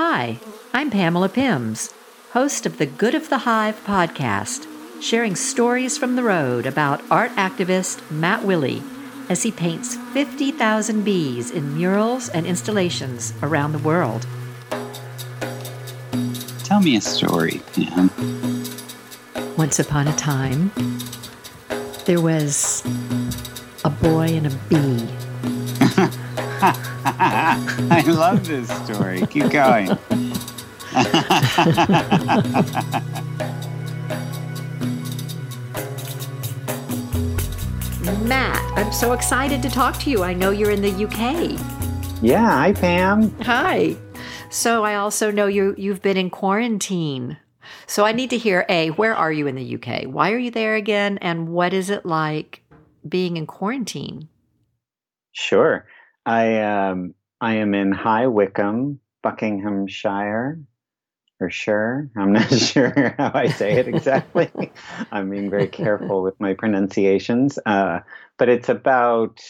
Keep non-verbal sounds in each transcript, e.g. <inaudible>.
Hi, I'm Pamela Pims, host of the Good of the Hive podcast, sharing stories from the road about art activist Matt Willey as he paints 50,000 bees in murals and installations around the world. Tell me a story, Pam. Once upon a time, there was a boy and a bee. <laughs> <laughs> I love this story. Keep going. Matt, I'm so excited to talk to you. I know you're in the UK. Yeah, hi Pam. Hi. So I also know you you've been in quarantine. So I need to hear A, where are you in the UK? Why are you there again? And what is it like being in quarantine? Sure. I um I am in High Wycombe, Buckinghamshire, or sure. I'm not <laughs> sure how I say it exactly. <laughs> I'm being very careful with my pronunciations. Uh, but it's about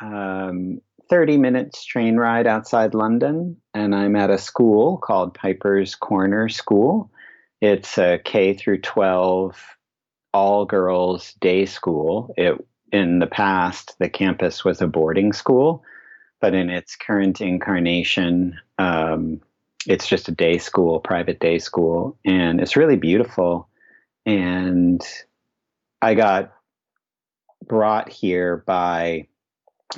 um, 30 minutes train ride outside London, and I'm at a school called Piper's Corner School. It's a K through 12 all girls day school. It in the past the campus was a boarding school, but in its current incarnation, um, it's just a day school, private day school, and it's really beautiful. And I got brought here by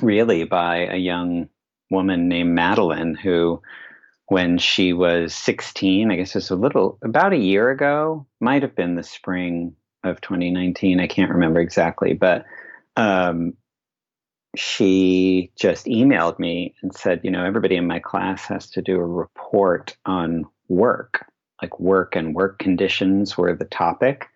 really by a young woman named Madeline who when she was 16 i guess it was a little about a year ago might have been the spring of 2019 i can't remember exactly but um, she just emailed me and said, you know, everybody in my class has to do a report on work, like work and work conditions were the topic.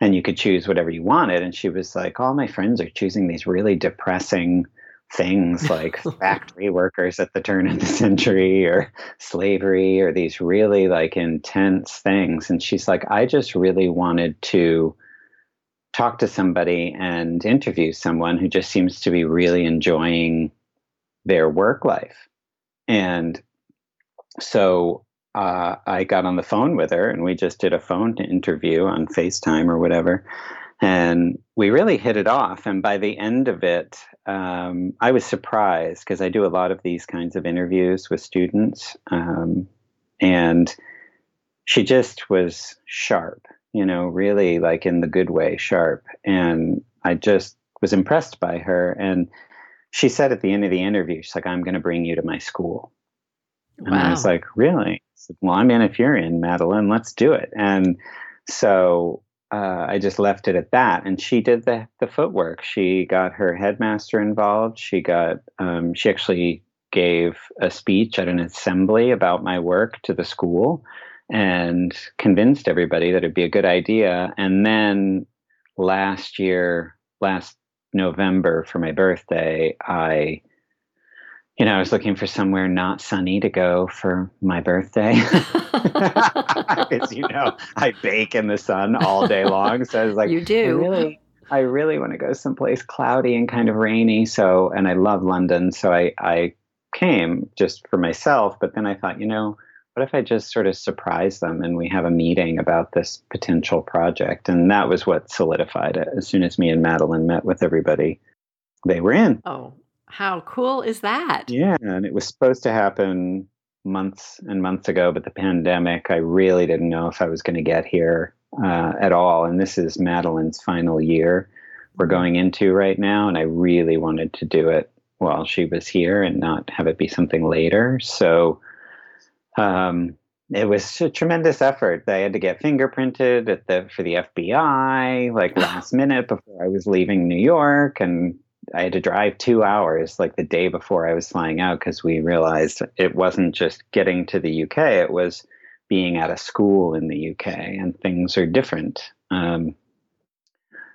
And you could choose whatever you wanted. And she was like, all my friends are choosing these really depressing things <laughs> like factory workers at the turn of the century or slavery or these really like intense things. And she's like, I just really wanted to talk to somebody and interview someone who just seems to be really enjoying their work life. And so uh, I got on the phone with her and we just did a phone interview on FaceTime or whatever. And we really hit it off. And by the end of it, um, I was surprised because I do a lot of these kinds of interviews with students. Um, and she just was sharp you know, really like in the good way, sharp. And I just was impressed by her. And she said at the end of the interview, she's like, I'm going to bring you to my school. Wow. And I was like, really? Said, well, I'm in if you're in, Madeline, let's do it. And so uh, I just left it at that. And she did the, the footwork. She got her headmaster involved. She got, um, she actually gave a speech at an assembly about my work to the school and convinced everybody that it'd be a good idea. And then last year, last November for my birthday, I, you know, I was looking for somewhere not sunny to go for my birthday. <laughs> <laughs> As you know, I bake in the sun all day long. So I was like, you do. I really, I really want to go someplace cloudy and kind of rainy. So, and I love London. So I, I came just for myself. But then I thought, you know, what if I just sort of surprise them and we have a meeting about this potential project? And that was what solidified it. As soon as me and Madeline met with everybody, they were in. Oh, how cool is that? Yeah. And it was supposed to happen months and months ago, but the pandemic, I really didn't know if I was going to get here uh, at all. And this is Madeline's final year we're mm-hmm. going into right now. And I really wanted to do it while she was here and not have it be something later. So, um, it was a tremendous effort. I had to get fingerprinted at the for the FBI like last minute before I was leaving New York, and I had to drive two hours like the day before I was flying out because we realized it wasn't just getting to the UK; it was being at a school in the UK, and things are different. Um,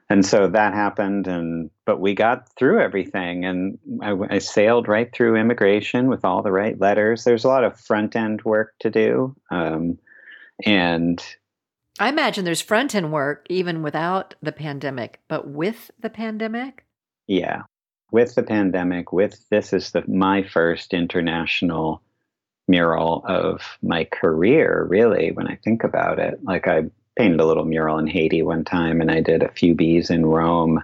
and so that happened and but we got through everything and I, I, sailed right through immigration with all the right letters. There's a lot of front end work to do um, and i imagine there's front end work even without the pandemic but with the pandemic? Yeah. With the pandemic with this is the my first international mural of my career, really, when I think about it. Like I painted a little mural in Haiti one time, and I did a few bees in Rome.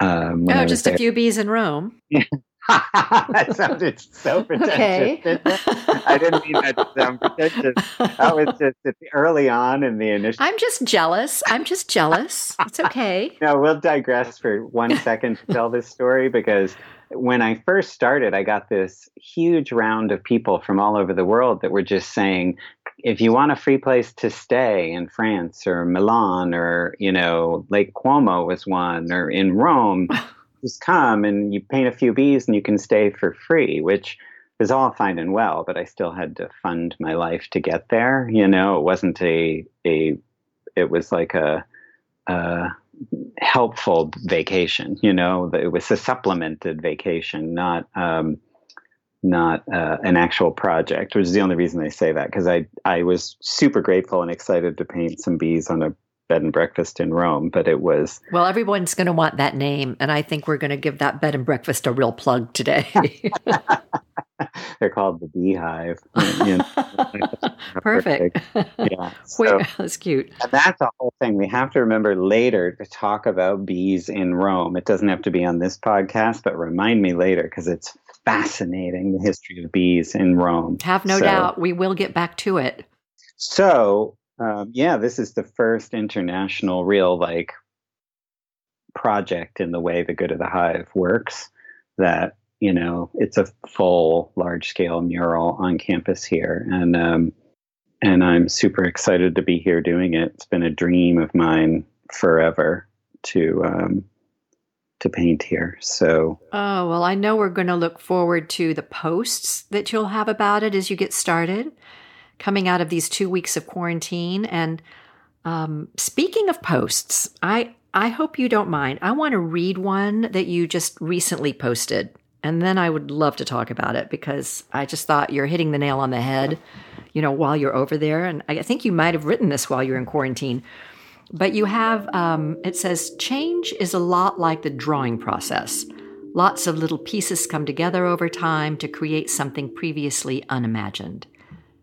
Um, oh, just a few bees in Rome. <laughs> that sounded so <laughs> pretentious. Okay. Didn't I didn't mean that to sound pretentious. That was <laughs> just early on in the initial. I'm just jealous. I'm just jealous. It's okay. no, we'll digress for one second to tell this story because when I first started, I got this huge round of people from all over the world that were just saying, if you want a free place to stay in France or Milan or, you know, Lake Como was one or in Rome, <laughs> just come and you paint a few bees and you can stay for free, which is all fine and well, but I still had to fund my life to get there. You know, it wasn't a, a, it was like a, a helpful vacation, you know, it was a supplemented vacation, not, um, not uh, an actual project, which is the only reason I say that because I I was super grateful and excited to paint some bees on a bed and breakfast in Rome, but it was well. Everyone's going to want that name, and I think we're going to give that bed and breakfast a real plug today. <laughs> They're called the Beehive. You know, <laughs> perfect. Yeah, <laughs> so, Wait, that's cute. And that's a whole thing. We have to remember later to talk about bees in Rome. It doesn't have to be on this podcast, but remind me later because it's fascinating the history of bees in Rome. Have no so, doubt. We will get back to it. So, um, yeah, this is the first international real like project in the way the Good of the Hive works. That you know, it's a full large scale mural on campus here, and um, and I'm super excited to be here doing it. It's been a dream of mine forever to um, to paint here. So, oh, well, I know we're going to look forward to the posts that you'll have about it as you get started coming out of these two weeks of quarantine. And um, speaking of posts, I, I hope you don't mind. I want to read one that you just recently posted. And then I would love to talk about it because I just thought you're hitting the nail on the head, you know, while you're over there. And I think you might have written this while you're in quarantine. But you have, um, it says, change is a lot like the drawing process. Lots of little pieces come together over time to create something previously unimagined.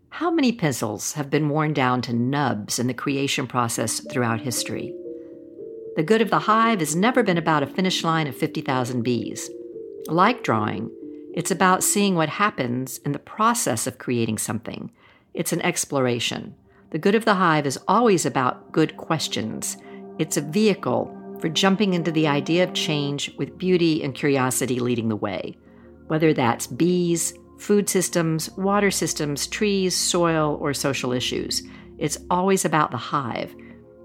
How many pencils have been worn down to nubs in the creation process throughout history? The good of the hive has never been about a finish line of 50,000 bees. Like drawing, it's about seeing what happens in the process of creating something. It's an exploration. The Good of the Hive is always about good questions. It's a vehicle for jumping into the idea of change with beauty and curiosity leading the way. Whether that's bees, food systems, water systems, trees, soil, or social issues, it's always about the hive.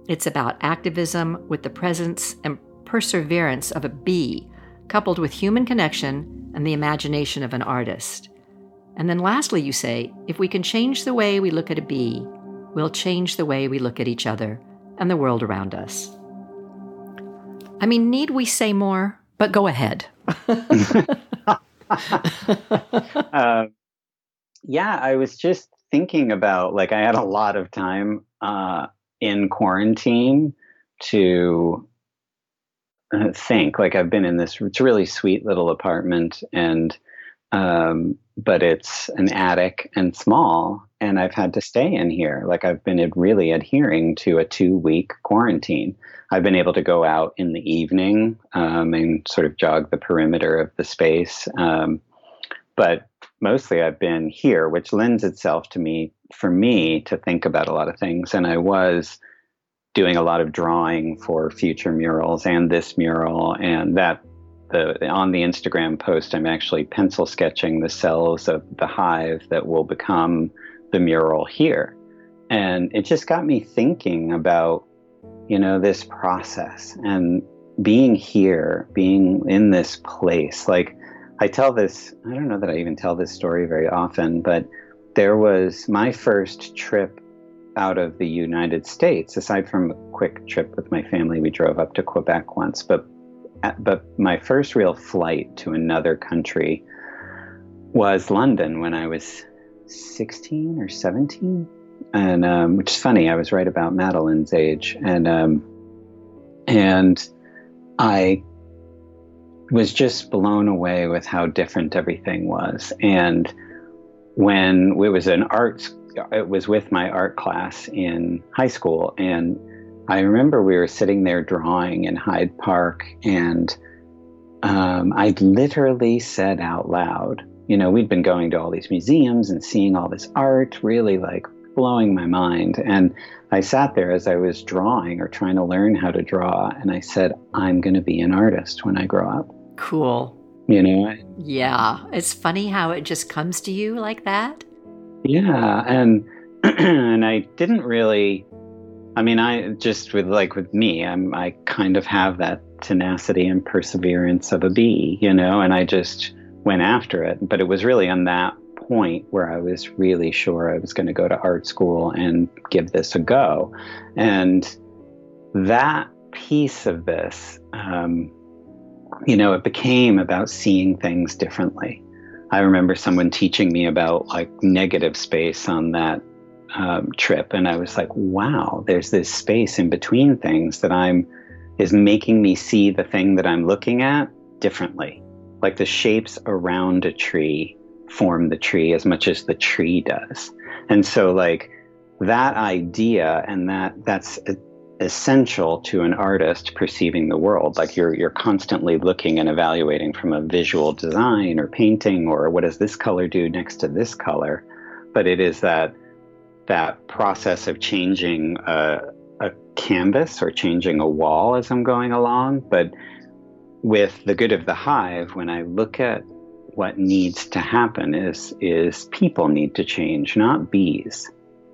It's about activism with the presence and perseverance of a bee, coupled with human connection and the imagination of an artist. And then lastly, you say, if we can change the way we look at a bee, will change the way we look at each other and the world around us. I mean, need we say more? But go ahead. <laughs> uh, yeah, I was just thinking about like I had a lot of time uh, in quarantine to uh, think. Like I've been in this it's really sweet little apartment, and um, but it's an attic and small, and I've had to stay in here. Like I've been really adhering to a two week quarantine. I've been able to go out in the evening um, and sort of jog the perimeter of the space. Um, but mostly I've been here, which lends itself to me, for me, to think about a lot of things. And I was doing a lot of drawing for future murals and this mural and that the on the Instagram post I'm actually pencil sketching the cells of the hive that will become the mural here. And it just got me thinking about, you know, this process and being here, being in this place. Like, I tell this, I don't know that I even tell this story very often, but there was my first trip out of the United States, aside from a quick trip with my family. We drove up to Quebec once, but but my first real flight to another country was London when I was 16 or 17 and um, which is funny i was right about madeline's age. And um, and i was just blown away with how different everything was. And when it was an art, it was with my art class in high school, and I remember we were sitting there drawing in Hyde Park, and um, I literally said out loud, you know, we'd been going to all these museums and seeing all this art, really like blowing my mind. And I sat there as I was drawing or trying to learn how to draw, and I said, I'm going to be an artist when I grow up. Cool. You know? Yeah. It's funny how it just comes to you like that. Yeah. And, <clears throat> and I didn't really, I mean, I just with like with me, I'm, I kind of have that tenacity and perseverance of a bee, you know, and I just went after it. But it was really on that point where I was really sure I was going to go to art school and give this a go. And that piece of this, um, you know, it became about seeing things differently. I remember someone teaching me about like negative space on that um, trip, and I was like, wow, there's this space in between things that I'm is making me see the thing that I'm looking at differently. Like the shapes around a tree form the tree as much as the tree does. And so like that idea and that that's essential to an artist perceiving the world. Like you're you're constantly looking and evaluating from a visual design or painting or what does this color do next to this color. But it is that that process of changing a, a canvas or changing a wall as I'm going along. But with the good of the hive, when I look at what needs to happen is is people need to change, not bees.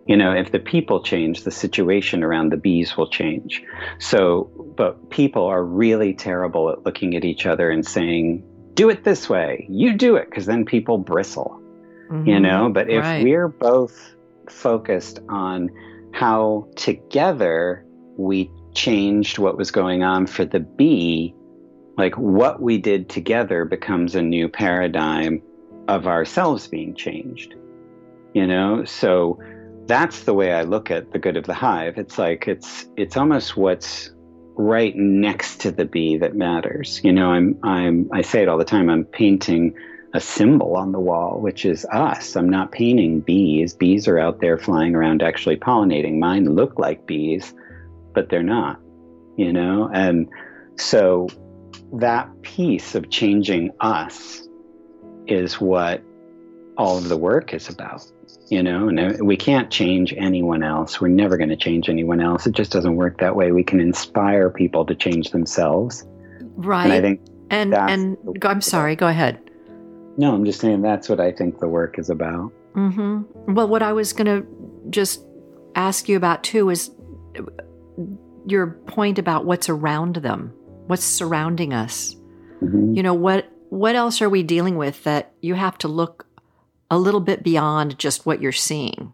You know, if the people change, the situation around the bees will change. So, but people are really terrible at looking at each other and saying, "Do it this way. You do it," because then people bristle. Mm-hmm. You know, but if right. we're both focused on how together we changed what was going on for the bee like what we did together becomes a new paradigm of ourselves being changed you know? So that's the way i look at the good of the hive. It's like it's it's almost what's right next to the bee that matters. You know i'm i'm i say it all the time i'm painting a symbol on the wall which is us. I'm not painting bees. Bees are out there flying around actually pollinating. Mine look like bees but they're not you know? And so that piece of changing us is what all of the work is about you know? And we can't change anyone else. We're never going to change anyone else. It just doesn't work that way. We can inspire people to change themselves. Right and i think and and i'm sorry go ahead no i'm just saying that's what i think the work is about mm-hmm. well what i was going to just ask you about too is your point about what's around them what's surrounding us. Mm-hmm. You know, what what else are we dealing with that you have to look a little bit beyond just what you're seeing?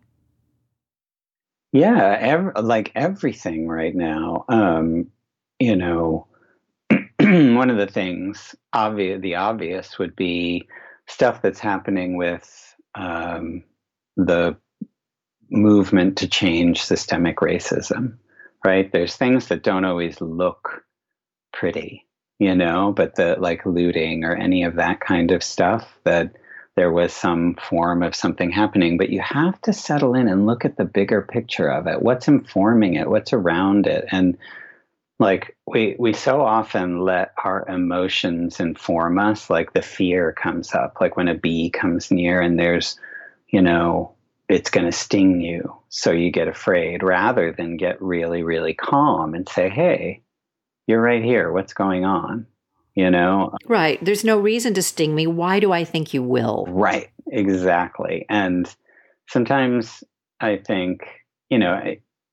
Yeah, ev- like everything right now. Um, you know, <clears throat> one of the things obvious, the obvious would be stuff that's happening with um, the movement to change systemic racism. Right? There's things that don't always look pretty, you know, but the like looting or any of that kind of stuff that there was some form of something happening, but you have to settle in and look at the bigger picture of it. What's informing it? What's around it? And like we we so often let our emotions inform us like the fear comes up like when a bee comes near and there's you know it's going to sting you so you get afraid rather than get really really calm and say hey you're right here. What's going on? You know? Right. There's no reason to sting me. Why do I think you will? Right. Exactly. And sometimes I think, you know,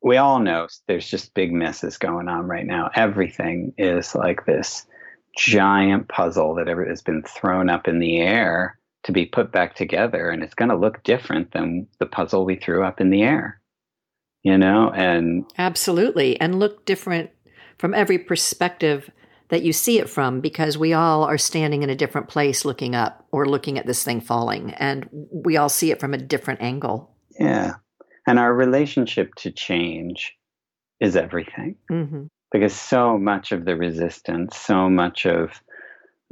we all know there's just big messes going on right now. Everything is like this giant puzzle that has been thrown up in the air to be put back together and it's going to look different than the puzzle we threw up in the air you know and absolutely and look different from every perspective that you see it from because we all are standing in a different place looking up or looking at this thing falling and we all see it from a different angle. Yeah. And our relationship to change is everything. Mm-hmm. Because so much of the resistance, so much of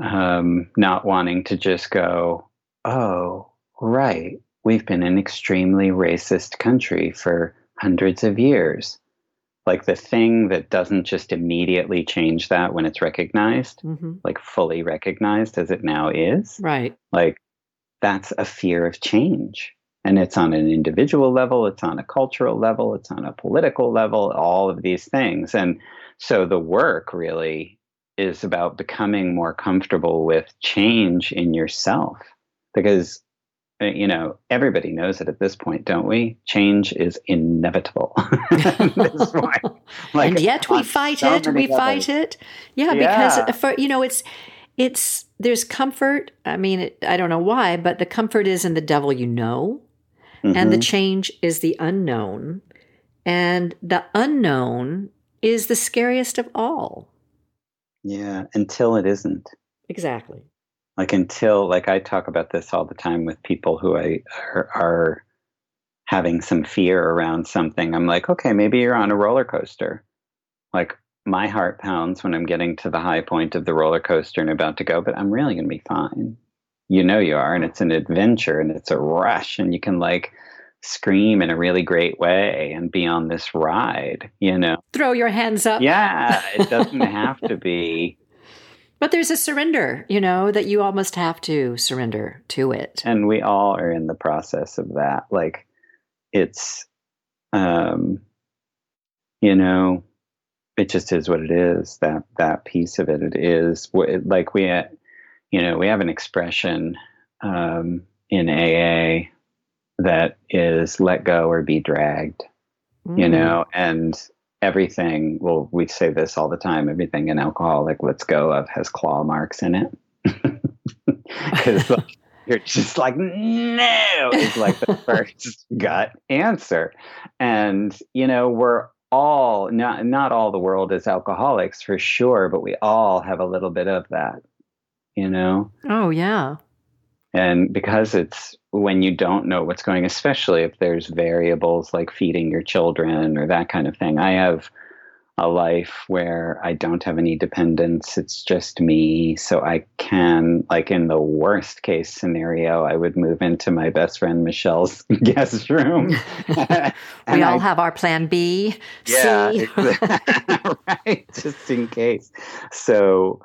um, not wanting to just go, oh, right, we've been an extremely racist country for hundreds of years. Like the thing that doesn't just immediately change that when it's recognized, hmm like fully recognized as it now is, Right. like that's a fear of change. And it's on an individual level, it's on a cultural level, it's on a political level, all of these things. And so the work really is about becoming more comfortable with change in yourself because uh, you know everybody knows it at this point don't we change is inevitable. <laughs> <laughs> Like, and yet we fight so it. We fight it. Yeah, Yeah. because for you know, it's it's there's comfort. I mean, it, I don't know why, but the comfort is in the devil you know, and the Mhm. change is the unknown, and the unknown is the scariest of all. yeah until it isn't Exactly. like until like i talk about this all the time with people who i are, are having some fear around something i'm like okay maybe you're on a roller coaster like my heart pounds when i'm getting to the high point of the roller coaster and about to go but i'm really going to be fine you know you are and it's an adventure and it's a rush and you can like scream in a really great way and be on this ride you know Throw your hands up. yeah it doesn't <laughs> have to be But there's a surrender, you know, that you almost have to surrender to it. and we all are in the process of that like it's um you know it just is what it is that that piece of it it is like we you know we have an expression um in aa that is let go or be dragged you Mm. know and everything well we say this all the time everything an alcoholic lets go of has claw marks in it. <laughs> Because like, <laughs> you're just like no is like the <laughs> first gut answer. And you know we're all not not all the world is alcoholics for sure but we all have a little bit of that you know Oh yeah. and because it's when you don't know what's going, especially if there's variables like feeding your children or that kind of thing. I have a life where I don't have any dependents. It's just me. So I can, like, in the worst case scenario, I would move into my best friend Michelle's <laughs> guest room. <laughs> <laughs> we all I have our plan B, yeah, C. right. Just in case. So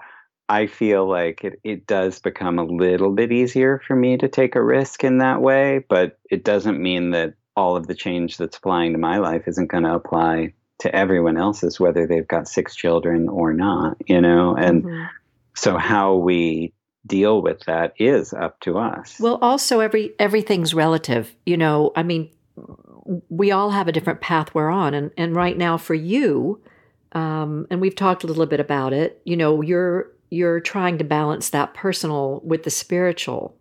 I feel like it, it does become a little bit easier for me to take a risk in that way, but it doesn't mean that all of the change that's applying to my life isn't going to apply to everyone else's, whether they've got six children or not, you know? And Mhm. so how we deal with that is up to us. Well, also every everything's relative. You know, I mean, we all have a different path we're on, and and right now for you, um, and we've talked a little bit about it. You know, you're you're trying to balance that personal with the spiritual,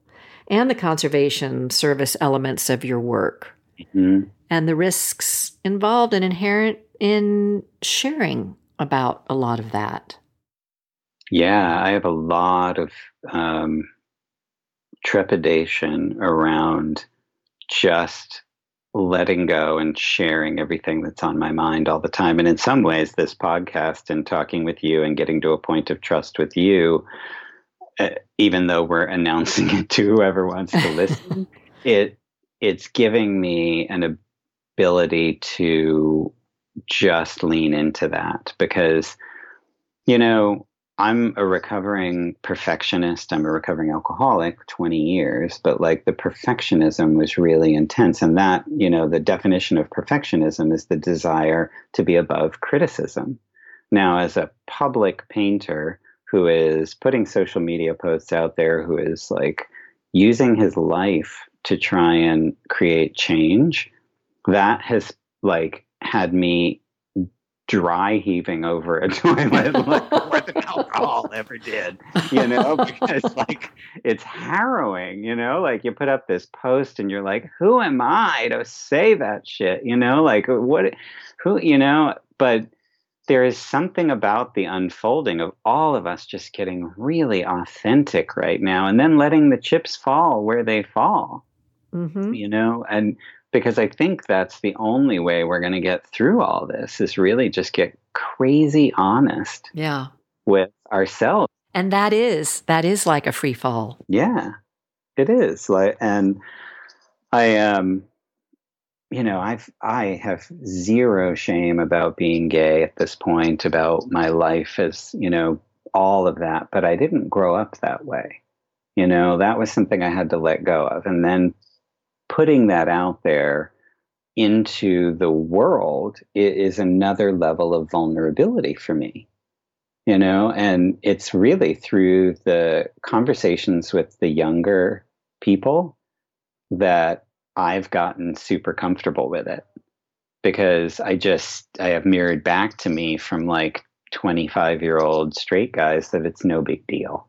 and the conservation service elements of your work, Mhm. and the risks involved and inherent in sharing about a lot of that. Yeah, I have a lot of um, trepidation around just letting go and sharing everything that's on my mind all the time. And in some ways, this podcast and talking with you and getting to a point of trust with you, uh, even though we're <laughs> announcing it to whoever wants to listen, <laughs> it it's giving me an ability to just lean into that because you know i'm a recovering perfectionist. I'm a recovering alcoholic 20 years but like the perfectionism was really intense and that you know the definition of perfectionism is the desire to be above criticism. Now as a public painter who is putting social media posts out there who is like using his life to try and create change that has like had me dry heaving over a <laughs> toilet <laughs> like more than alcohol ever did you know? <laughs> Because like it's harrowing you know? Like you put up this post and you're like who am i to say that shit? You know? Like what who you know? But there is something about the unfolding of all of us just getting really authentic right now and then letting the chips fall where they fall hmm you know? And because i think that's the only way we're going to get through all this is really just get crazy honest Yeah, with ourselves and that is that is like a free fall. yeah it is like and I um you know, I've I have zero shame about being gay at this point, about my life as, you know, all of that, but I didn't grow up that way. You know, that was something I had to let go of. And then putting that out there into the world is another level of vulnerability for me. You know, and it's really through the conversations with the younger people that I've gotten super comfortable with it because I just I have mirrored back to me from like 25 year old straight guys that it's no big deal.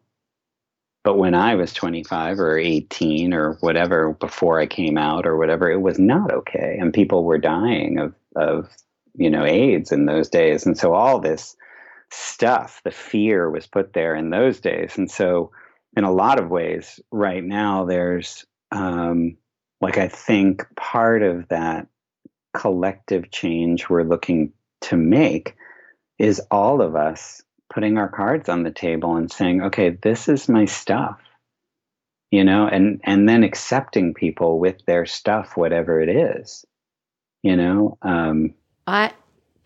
But when I was 25 or 18 or whatever before I came out or whatever, it was not okay. And people were dying of, of, you know, AIDS in those days. And so all this stuff, the fear was put there in those days. And so in a lot of ways, right now, there's, um, like, I think part of that collective change we're looking to make is all of us putting our cards on the table and saying, okay, this is my stuff. You know, and and then accepting people with their stuff, whatever it is. You know, um, I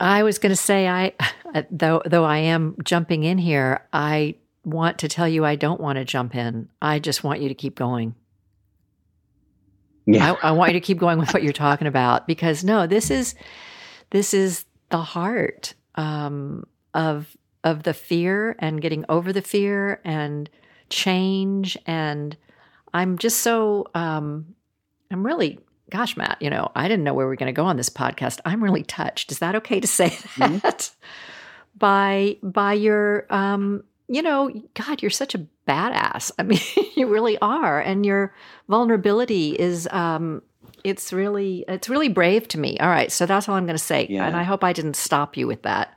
I was going to say I <laughs> though though I am jumping in here, I want to tell you I don't want to jump in. I just want you to keep going. Yeah. I, I want you to keep going with what you're talking about because no, this is this is the heart um, of of the fear and getting over the fear and change. And I'm just so, um, I'm really, gosh, Matt, you know, I didn't know where we are going to go on this podcast. I'm really touched. Is that okay to say mm-hmm. that? Mm-hmm. <laughs> by, by your, um, you know, God, you're such a badass. I <laughs> mean, you really are. And your vulnerability is, um, it's really, it's really brave to me. All right. So that's all I'm going to say. Yeah. And I hope I didn't stop you with that.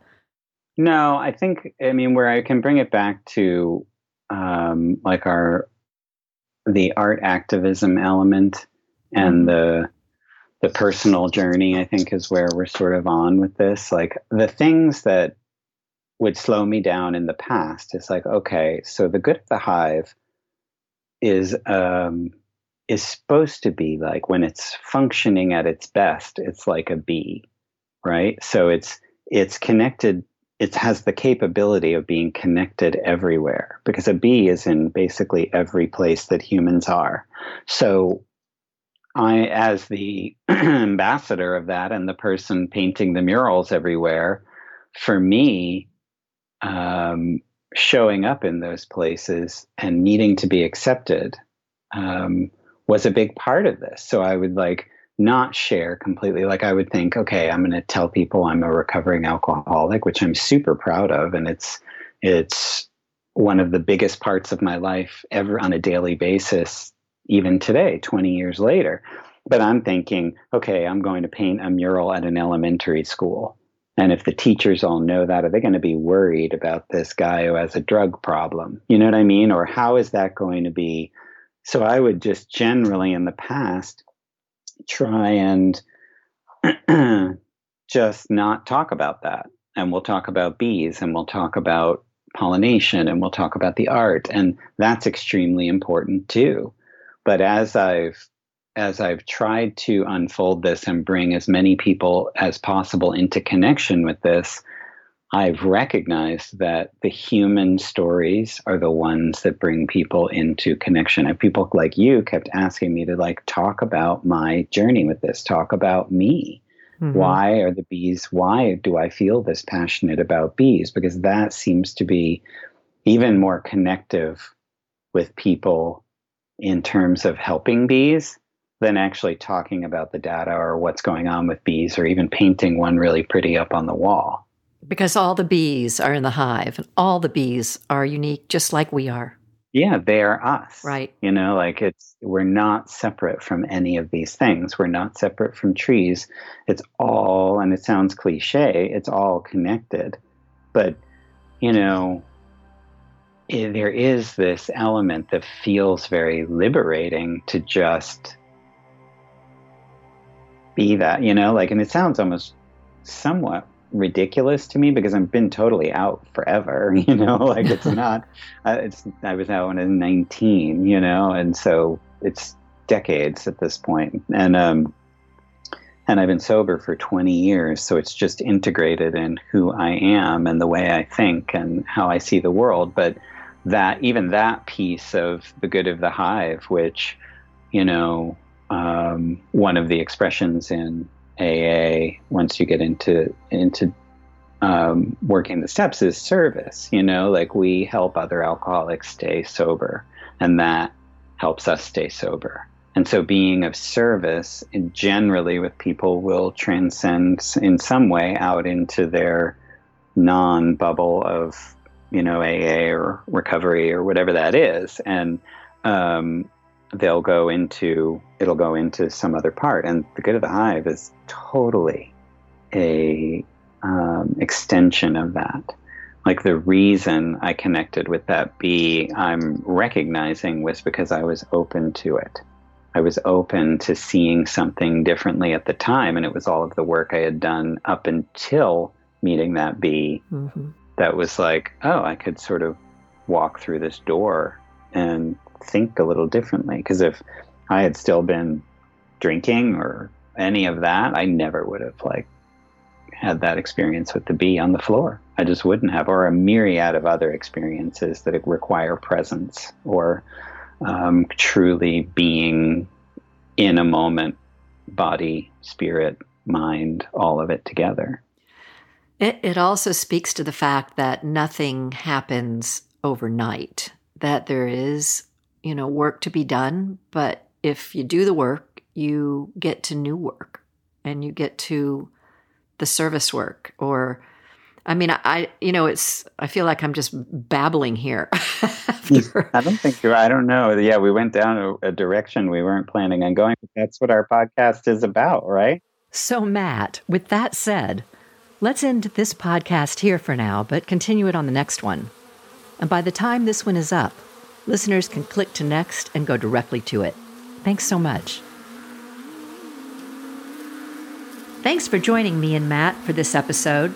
No, I think I mean where I can bring it back to um, like our the art activism element and mm-hmm. the the personal journey. I think is where we're sort of on with this. Like the things that would slow me down in the past is like okay, so the good of the hive is um, is supposed to be like when it's functioning at its best, it's like a bee, right? So it's it's connected it has the capability of being connected everywhere because a bee is in basically every place that humans are. So I, as the <clears throat> ambassador of that and the person painting the murals everywhere, for me, um, showing up in those places and needing to be accepted um, was a big part of this. So I would like not share completely. Like I would think, okay, I'm going to tell people I'm a recovering alcoholic, which I'm super proud of, and it's it's one of the biggest parts of my life ever on a daily basis, even today, 20 years later. But I'm thinking, okay, I'm going to paint a mural at an elementary school. And if the teachers all know that, are they going to be worried about this guy who has a drug problem? You know what I mean? Or how is that going to be? So I would just generally in the past try and <clears throat> just not talk about that. And we'll talk about bees and we'll talk about pollination and we'll talk about the art. And that's extremely important too. But as I've as I've tried to unfold this and bring as many people as possible into connection with this, I've recognized that the human stories are the ones that bring people into connection. And people like you kept asking me to like talk about my journey with this, talk about me. Mm-hmm. Why are the bees? Why do I feel this passionate about bees? Because that seems to be even more connective with people in terms of helping bees than actually talking about the data or what's going on with bees or even painting one really pretty up on the wall. Because all the bees are in the hive and all the bees are unique just like we are. Yeah, they are us. Right. You know, like it's, we're not separate from any of these things. We're not separate from trees. It's all, and it sounds cliche, it's all connected. But, you know, it, there is this element that feels very liberating to just be that, you know, like, and it sounds almost somewhat ridiculous to me because I've been totally out forever, <laughs> you know, like it's <laughs> not, uh, it's, I was out when I was 19, you know, and so it's decades at this point, and um, and I've been sober for 20 years, so it's just integrated in who I am and the way I think and how I see the world. But that even that piece of the good of the hive, which you know, um, one of the expressions in AA once you get into into um, working the steps is service. You know, like we help other alcoholics stay sober, and that helps us stay sober. And so, being of service generally with people will transcend in some way out into their non bubble of, you know, AA or recovery or whatever that is. And um, they'll go into, it'll go into some other part. And the good of the hive is totally a um, extension of that. Like the reason I connected with that bee, I'm recognizing was because I was open to it. I was open to seeing something differently at the time, and it was all of the work I had done up until meeting that bee mm-hmm. that was like, oh, I could sort of walk through this door and think a little differently. Because if I had still been drinking or any of that, I never would have like had that experience with the bee on the floor. I just wouldn't have, or a myriad of other experiences that require presence or um, truly being in a moment, body, spirit, mind, all of it together. It, it also speaks to the fact that nothing happens overnight, that there is, you know, work to be done. But if you do the work, you get to new work and you get to the service work or I mean, I, you know, it's, I feel like I'm just babbling here. <laughs> <laughs> I don't think you're, I don't know. Yeah, we went down a, a, direction we weren't planning on going. That's what our podcast is about, right? So, Matt, with that said, let's end this podcast here for now, but continue it on the next one. And by the time this one is up, listeners can click to next and go directly to it. Thanks so much. Thanks for joining me and Matt for this episode.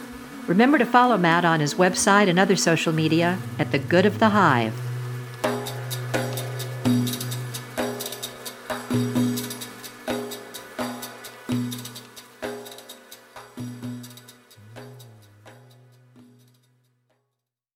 Remember to follow Matt on his website and other social media at The Good of the Hive.